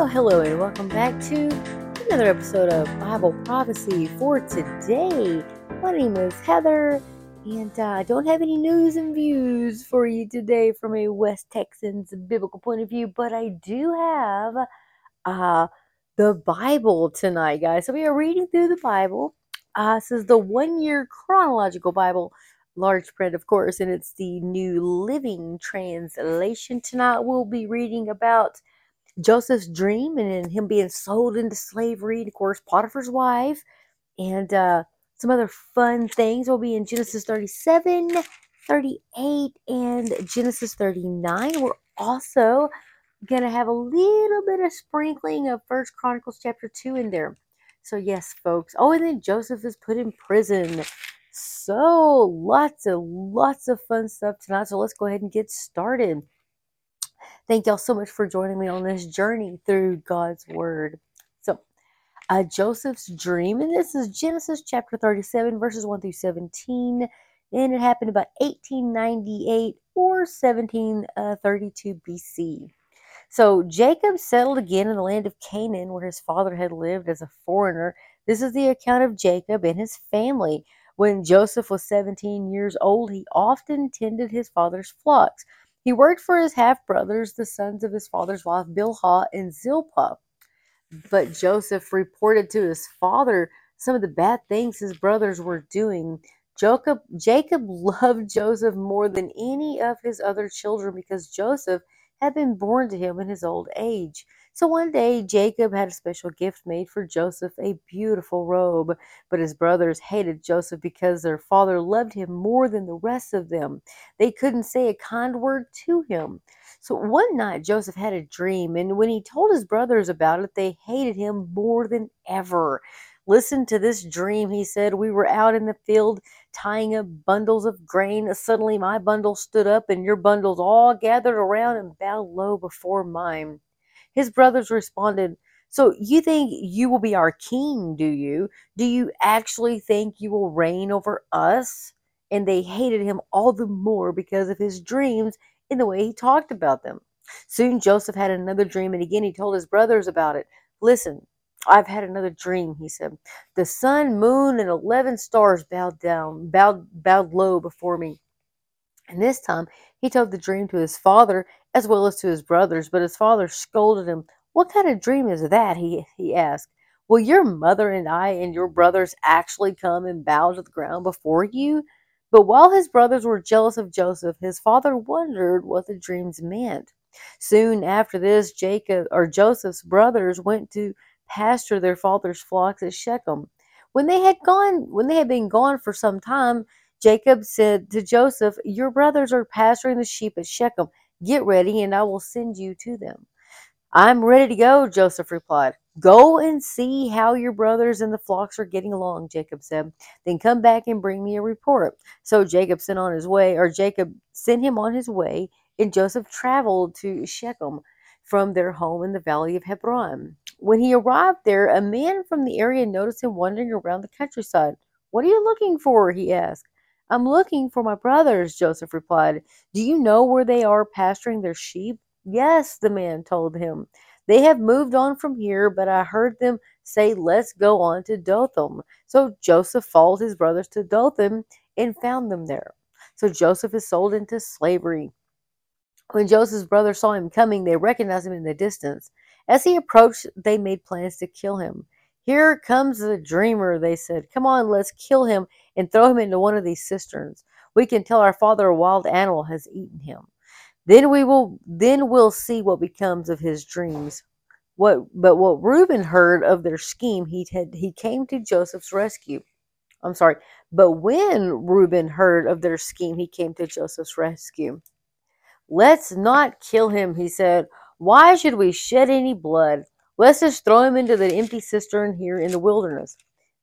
Well, hello, and welcome back to another episode of Bible Prophecy for today. My name is Heather, and uh, I don't have any news and views for you today from a West Texans biblical point of view, but I do have uh, the Bible tonight, guys. So we are reading through the Bible. Uh, this is the one year chronological Bible, large print, of course, and it's the New Living Translation. Tonight we'll be reading about Joseph's dream and him being sold into slavery, and of course, Potiphar's wife, and uh, some other fun things will be in Genesis 37, 38, and Genesis 39. We're also going to have a little bit of sprinkling of First Chronicles chapter 2 in there. So, yes, folks. Oh, and then Joseph is put in prison. So, lots of lots of fun stuff tonight. So, let's go ahead and get started. Thank y'all so much for joining me on this journey through God's Word. So, uh, Joseph's dream, and this is Genesis chapter 37, verses 1 through 17. And it happened about 1898 or 1732 BC. So, Jacob settled again in the land of Canaan where his father had lived as a foreigner. This is the account of Jacob and his family. When Joseph was 17 years old, he often tended his father's flocks. He worked for his half brothers, the sons of his father's wife, Bilhah and Zilpah. But Joseph reported to his father some of the bad things his brothers were doing. Jacob, Jacob loved Joseph more than any of his other children because Joseph had been born to him in his old age. So one day Jacob had a special gift made for Joseph, a beautiful robe. But his brothers hated Joseph because their father loved him more than the rest of them. They couldn't say a kind word to him. So one night Joseph had a dream, and when he told his brothers about it, they hated him more than ever. Listen to this dream, he said. We were out in the field tying up bundles of grain. Suddenly my bundle stood up, and your bundles all gathered around and bowed low before mine. His brothers responded, So you think you will be our king, do you? Do you actually think you will reign over us? And they hated him all the more because of his dreams and the way he talked about them. Soon Joseph had another dream, and again he told his brothers about it. Listen, I've had another dream, he said. The sun, moon, and eleven stars bowed down, bowed, bowed low before me. And this time he told the dream to his father as well as to his brothers, but his father scolded him. What kind of dream is that? he, he asked. Will your mother and I and your brothers actually come and bow to the ground before you? But while his brothers were jealous of Joseph, his father wondered what the dreams meant. Soon after this, Jacob or Joseph's brothers went to pasture their father's flocks at Shechem. When they had gone, when they had been gone for some time, Jacob said to Joseph, Your brothers are pasturing the sheep at Shechem. Get ready, and I will send you to them. I'm ready to go, Joseph replied. Go and see how your brothers and the flocks are getting along, Jacob said. Then come back and bring me a report. So Jacob sent on his way, or Jacob sent him on his way, and Joseph traveled to Shechem from their home in the valley of Hebron. When he arrived there, a man from the area noticed him wandering around the countryside. What are you looking for? he asked. I'm looking for my brothers, Joseph replied. Do you know where they are pasturing their sheep? Yes, the man told him. They have moved on from here, but I heard them say, Let's go on to Dothan. So Joseph followed his brothers to Dothan and found them there. So Joseph is sold into slavery. When Joseph's brothers saw him coming, they recognized him in the distance. As he approached, they made plans to kill him. Here comes the dreamer, they said. Come on, let's kill him and throw him into one of these cisterns. We can tell our father a wild animal has eaten him. Then we will then we'll see what becomes of his dreams. What but what Reuben heard of their scheme, he had he came to Joseph's rescue. I'm sorry, but when Reuben heard of their scheme, he came to Joseph's rescue. Let's not kill him, he said. Why should we shed any blood? Let's just throw him into the empty cistern here in the wilderness.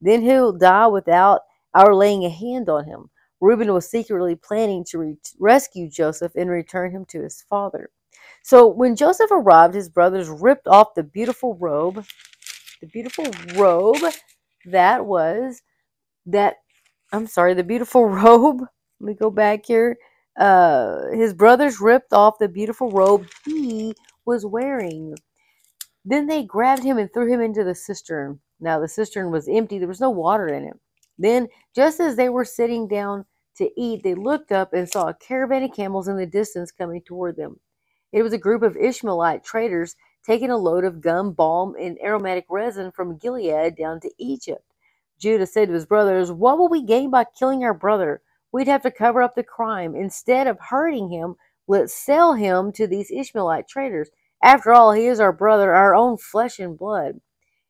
Then he'll die without our laying a hand on him. Reuben was secretly planning to re- rescue Joseph and return him to his father. So when Joseph arrived, his brothers ripped off the beautiful robe, the beautiful robe that was that I'm sorry, the beautiful robe. Let me go back here. Uh, his brothers ripped off the beautiful robe he was wearing. Then they grabbed him and threw him into the cistern. Now the cistern was empty, there was no water in it. Then, just as they were sitting down to eat, they looked up and saw a caravan of camels in the distance coming toward them. It was a group of Ishmaelite traders taking a load of gum, balm, and aromatic resin from Gilead down to Egypt. Judah said to his brothers, What will we gain by killing our brother? We'd have to cover up the crime. Instead of hurting him, let's sell him to these Ishmaelite traders. After all, he is our brother, our own flesh and blood.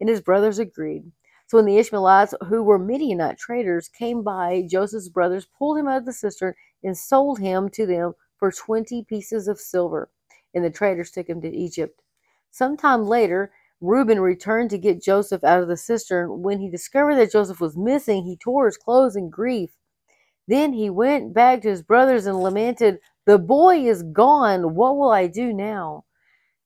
And his brothers agreed. So when the Ishmaelites, who were Midianite traders, came by, Joseph's brothers pulled him out of the cistern and sold him to them for twenty pieces of silver. And the traders took him to Egypt. Some time later, Reuben returned to get Joseph out of the cistern. When he discovered that Joseph was missing, he tore his clothes in grief. Then he went back to his brothers and lamented, The boy is gone. What will I do now?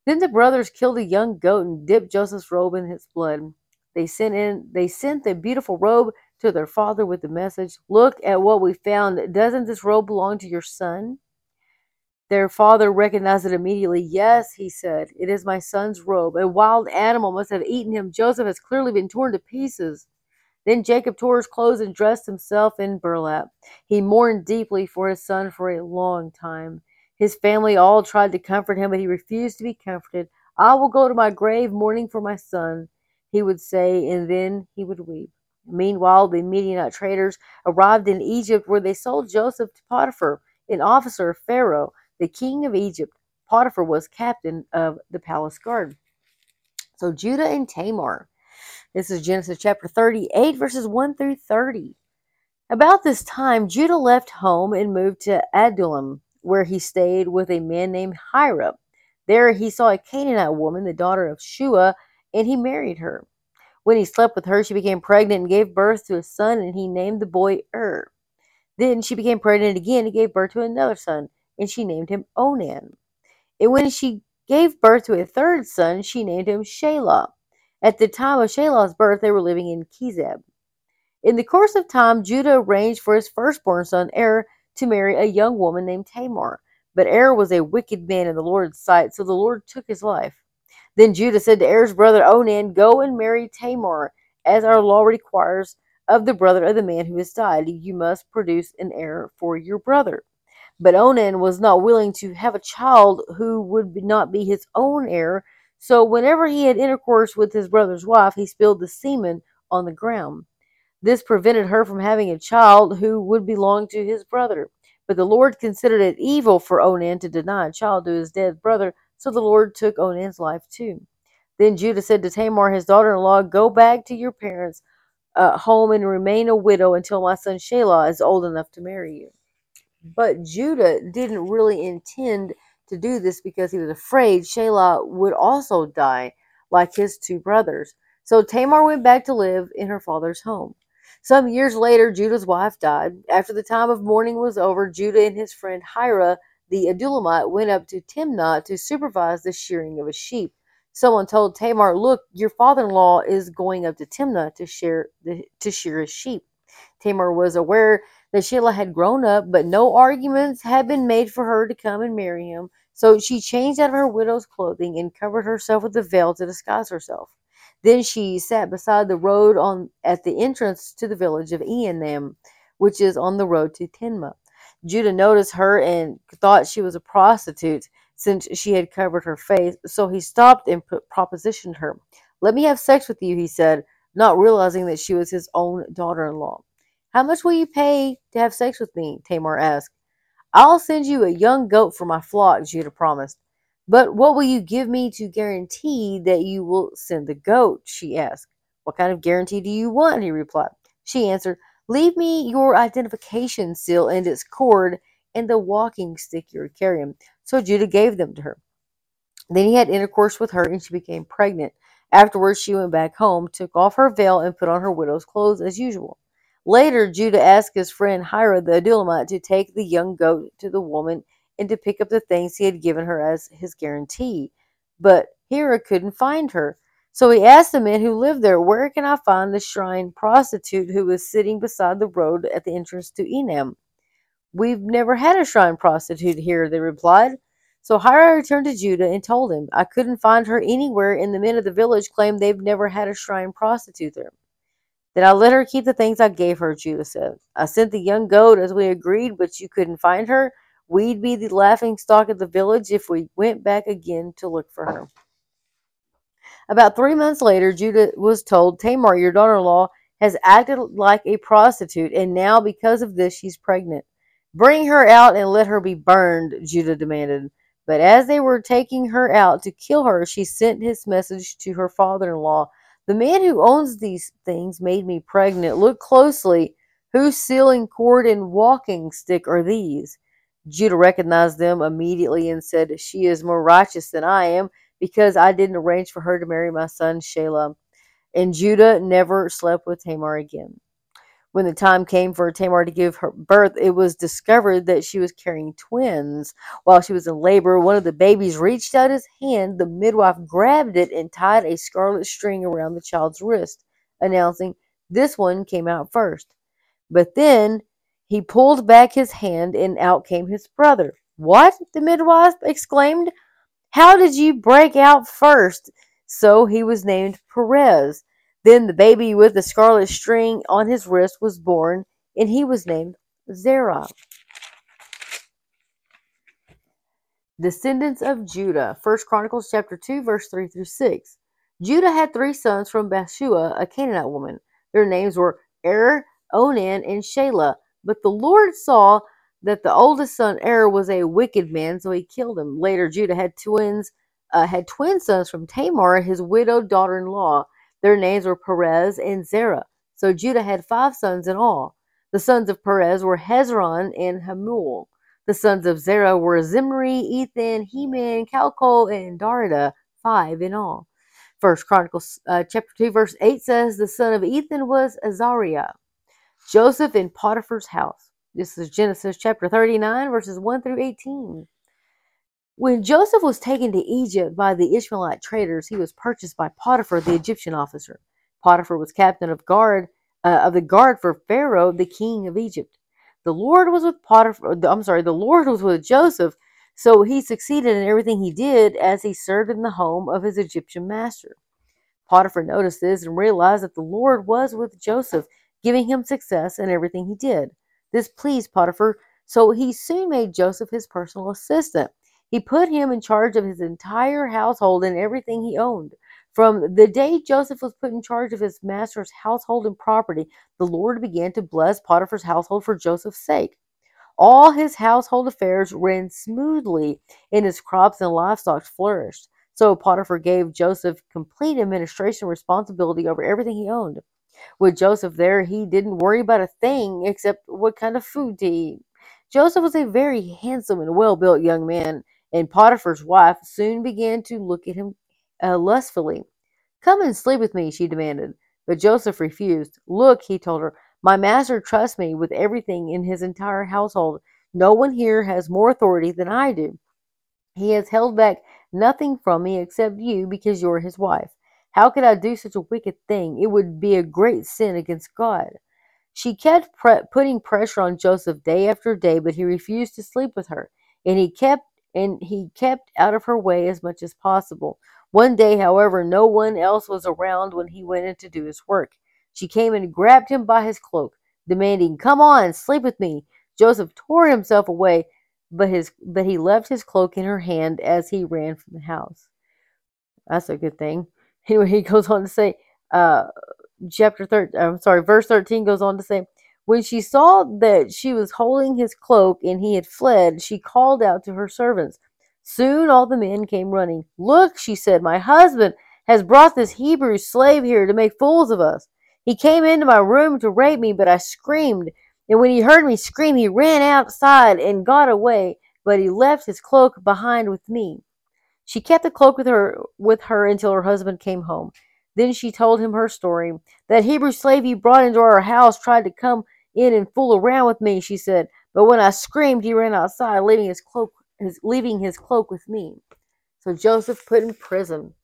Then the brothers killed a young goat and dipped Joseph's robe in its blood. They sent in they sent the beautiful robe to their father with the message, Look at what we found. Doesn't this robe belong to your son? Their father recognized it immediately. Yes, he said, it is my son's robe. A wild animal must have eaten him. Joseph has clearly been torn to pieces. Then Jacob tore his clothes and dressed himself in burlap. He mourned deeply for his son for a long time. His family all tried to comfort him, but he refused to be comforted. I will go to my grave mourning for my son, he would say, and then he would weep. Meanwhile, the Midianite traders arrived in Egypt, where they sold Joseph to Potiphar, an officer of Pharaoh the king of Egypt. Potiphar was captain of the palace guard. So Judah and Tamar. This is Genesis chapter 38, verses 1 through 30. About this time, Judah left home and moved to Adullam, where he stayed with a man named Hiram. There he saw a Canaanite woman, the daughter of Shua, and he married her. When he slept with her, she became pregnant and gave birth to a son, and he named the boy Ur. Then she became pregnant again and gave birth to another son and she named him Onan. And when she gave birth to a third son, she named him Shelah. At the time of Shelah's birth, they were living in Kezib. In the course of time, Judah arranged for his firstborn son, Er, to marry a young woman named Tamar. But Er was a wicked man in the Lord's sight, so the Lord took his life. Then Judah said to Er's brother Onan, Go and marry Tamar, as our law requires of the brother of the man who has died. You must produce an heir for your brother. But Onan was not willing to have a child who would not be his own heir. So whenever he had intercourse with his brother's wife, he spilled the semen on the ground. This prevented her from having a child who would belong to his brother. But the Lord considered it evil for Onan to deny a child to his dead brother, so the Lord took Onan's life too. Then Judah said to Tamar, his daughter in law, Go back to your parents' uh, home and remain a widow until my son Shelah is old enough to marry you. But Judah didn't really intend to do this because he was afraid Shelah would also die like his two brothers. So Tamar went back to live in her father's home. Some years later, Judah's wife died. After the time of mourning was over, Judah and his friend Hirah, the Adullamite, went up to Timnah to supervise the shearing of a sheep. Someone told Tamar, "Look, your father-in-law is going up to Timnah to shear the, to shear his sheep." Tamar was aware that Shelah had grown up, but no arguments had been made for her to come and marry him. So she changed out of her widow's clothing and covered herself with a veil to disguise herself. Then she sat beside the road on at the entrance to the village of Enam, which is on the road to Timnah. Judah noticed her and thought she was a prostitute since she had covered her face, so he stopped and propositioned her. Let me have sex with you, he said, not realizing that she was his own daughter in law. How much will you pay to have sex with me? Tamar asked. I'll send you a young goat for my flock, Judah promised. But what will you give me to guarantee that you will send the goat? she asked. What kind of guarantee do you want? he replied. She answered, Leave me your identification seal and its cord and the walking stick you're carrying. So Judah gave them to her. Then he had intercourse with her, and she became pregnant. Afterwards, she went back home, took off her veil, and put on her widow's clothes as usual. Later, Judah asked his friend Hirah the Adullamite to take the young goat to the woman and to pick up the things he had given her as his guarantee. But Hirah couldn't find her. So he asked the men who lived there, Where can I find the shrine prostitute who was sitting beside the road at the entrance to Enam? We've never had a shrine prostitute here, they replied. So Hirah returned to Judah and told him, I couldn't find her anywhere, and the men of the village claimed they've never had a shrine prostitute there. Then I let her keep the things I gave her, Judah said. I sent the young goat as we agreed, but you couldn't find her. We'd be the laughing stock of the village if we went back again to look for her. About three months later, Judah was told, Tamar, your daughter in law, has acted like a prostitute, and now because of this, she's pregnant. Bring her out and let her be burned, Judah demanded. But as they were taking her out to kill her, she sent his message to her father in law. The man who owns these things made me pregnant. Look closely. Whose sealing cord and walking stick are these? Judah recognized them immediately and said, She is more righteous than I am because I didn't arrange for her to marry my son Shelah. And Judah never slept with Tamar again. When the time came for Tamar to give her birth, it was discovered that she was carrying twins. While she was in labor, one of the babies reached out his hand. The midwife grabbed it and tied a scarlet string around the child's wrist, announcing, This one came out first. But then he pulled back his hand and out came his brother. What? the midwife exclaimed. How did you break out first? So he was named Perez. Then the baby with the scarlet string on his wrist was born, and he was named Zerah. Descendants of Judah. First Chronicles chapter 2, verse 3 through 6. Judah had three sons from Bathsheba, a Canaanite woman. Their names were Er, Onan, and Shelah. But the Lord saw that the oldest son Er was a wicked man, so he killed him. Later, Judah had twins, uh, had twin sons from Tamar, his widowed daughter-in-law. Their names were Perez and Zerah. So Judah had five sons in all. The sons of Perez were Hezron and Hamul. The sons of Zerah were Zimri, Ethan, Heman, Calcol, and Darda, five in all. First Chronicles uh, chapter 2, verse 8 says, The son of Ethan was Azariah. Joseph in Potiphar's house. This is Genesis chapter 39, verses 1 through 18. When Joseph was taken to Egypt by the Ishmaelite traders, he was purchased by Potiphar, the Egyptian officer. Potiphar was captain of guard uh, of the guard for Pharaoh, the king of Egypt. The Lord was with Potiphar. I'm sorry, the Lord was with Joseph, so he succeeded in everything he did as he served in the home of his Egyptian master. Potiphar noticed this and realized that the Lord was with Joseph, giving him success in everything he did. This pleased Potiphar, so he soon made Joseph his personal assistant. He put him in charge of his entire household and everything he owned. From the day Joseph was put in charge of his master's household and property, the Lord began to bless Potiphar's household for Joseph's sake. All his household affairs ran smoothly, and his crops and livestock flourished. So Potiphar gave Joseph complete administration responsibility over everything he owned. With Joseph there, he didn't worry about a thing except what kind of food to eat. Joseph was a very handsome and well built young man, and Potiphar's wife soon began to look at him uh, lustfully. Come and sleep with me, she demanded. But Joseph refused. Look, he told her, my master trusts me with everything in his entire household. No one here has more authority than I do. He has held back nothing from me except you because you're his wife. How could I do such a wicked thing? It would be a great sin against God. She kept pre- putting pressure on Joseph day after day, but he refused to sleep with her, and he kept and he kept out of her way as much as possible. One day, however, no one else was around when he went in to do his work. She came and grabbed him by his cloak, demanding, "Come on, sleep with me." Joseph tore himself away, but his but he left his cloak in her hand as he ran from the house. That's a good thing. Anyway, he goes on to say, uh, chapter 13, I'm sorry, verse 13 goes on to say, when she saw that she was holding his cloak and he had fled, she called out to her servants. Soon all the men came running. Look, she said, my husband has brought this Hebrew slave here to make fools of us. He came into my room to rape me, but I screamed. And when he heard me scream, he ran outside and got away, but he left his cloak behind with me. She kept the cloak with her with her until her husband came home. Then she told him her story. That Hebrew slave you brought into our house tried to come in and fool around with me, she said. But when I screamed, he ran outside, leaving his cloak his, leaving his cloak with me. So Joseph put in prison.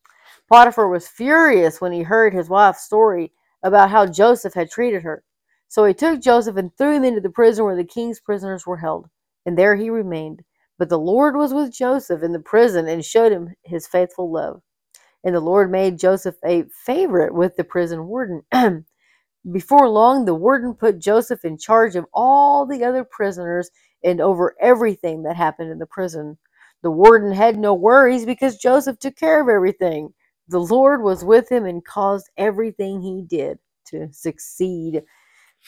Potiphar was furious when he heard his wife's story about how Joseph had treated her. So he took Joseph and threw him into the prison where the king's prisoners were held, and there he remained. But the Lord was with Joseph in the prison and showed him his faithful love. And the Lord made Joseph a favorite with the prison warden. Before long, the warden put Joseph in charge of all the other prisoners and over everything that happened in the prison. The warden had no worries because Joseph took care of everything. The Lord was with him and caused everything he did to succeed.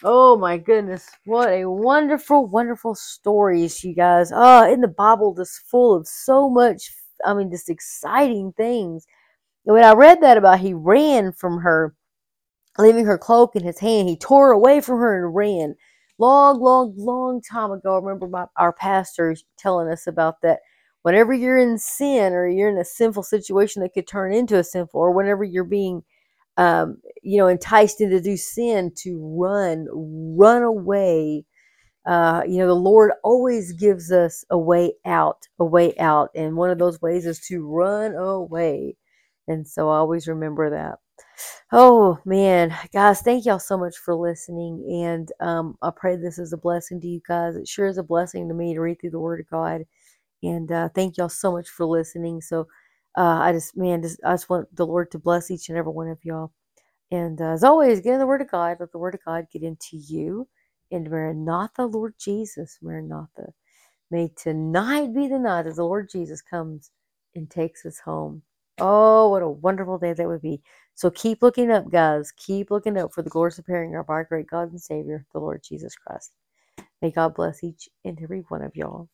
Oh my goodness, what a wonderful, wonderful stories, you guys. Ah, oh, in the Bible, just full of so much, I mean, just exciting things. And when I read that about he ran from her, leaving her cloak in his hand, he tore away from her and ran. Long, long, long time ago, I remember my, our pastor telling us about that. Whenever you're in sin or you're in a sinful situation that could turn into a sinful, or whenever you're being um, you know, enticed into do sin to run, run away. Uh, you know, the Lord always gives us a way out, a way out. And one of those ways is to run away. And so I always remember that. Oh man, guys, thank y'all so much for listening. And um, I pray this is a blessing to you guys. It sure is a blessing to me to read through the Word of God. And uh, thank y'all so much for listening. So uh, I just, man, just, I just want the Lord to bless each and every one of y'all. And uh, as always, get in the Word of God. Let the Word of God get into you. And Maranatha, Lord Jesus, Maranatha. May tonight be the night as the Lord Jesus comes and takes us home. Oh, what a wonderful day that would be. So keep looking up, guys. Keep looking up for the glorious appearing of our great God and Savior, the Lord Jesus Christ. May God bless each and every one of y'all.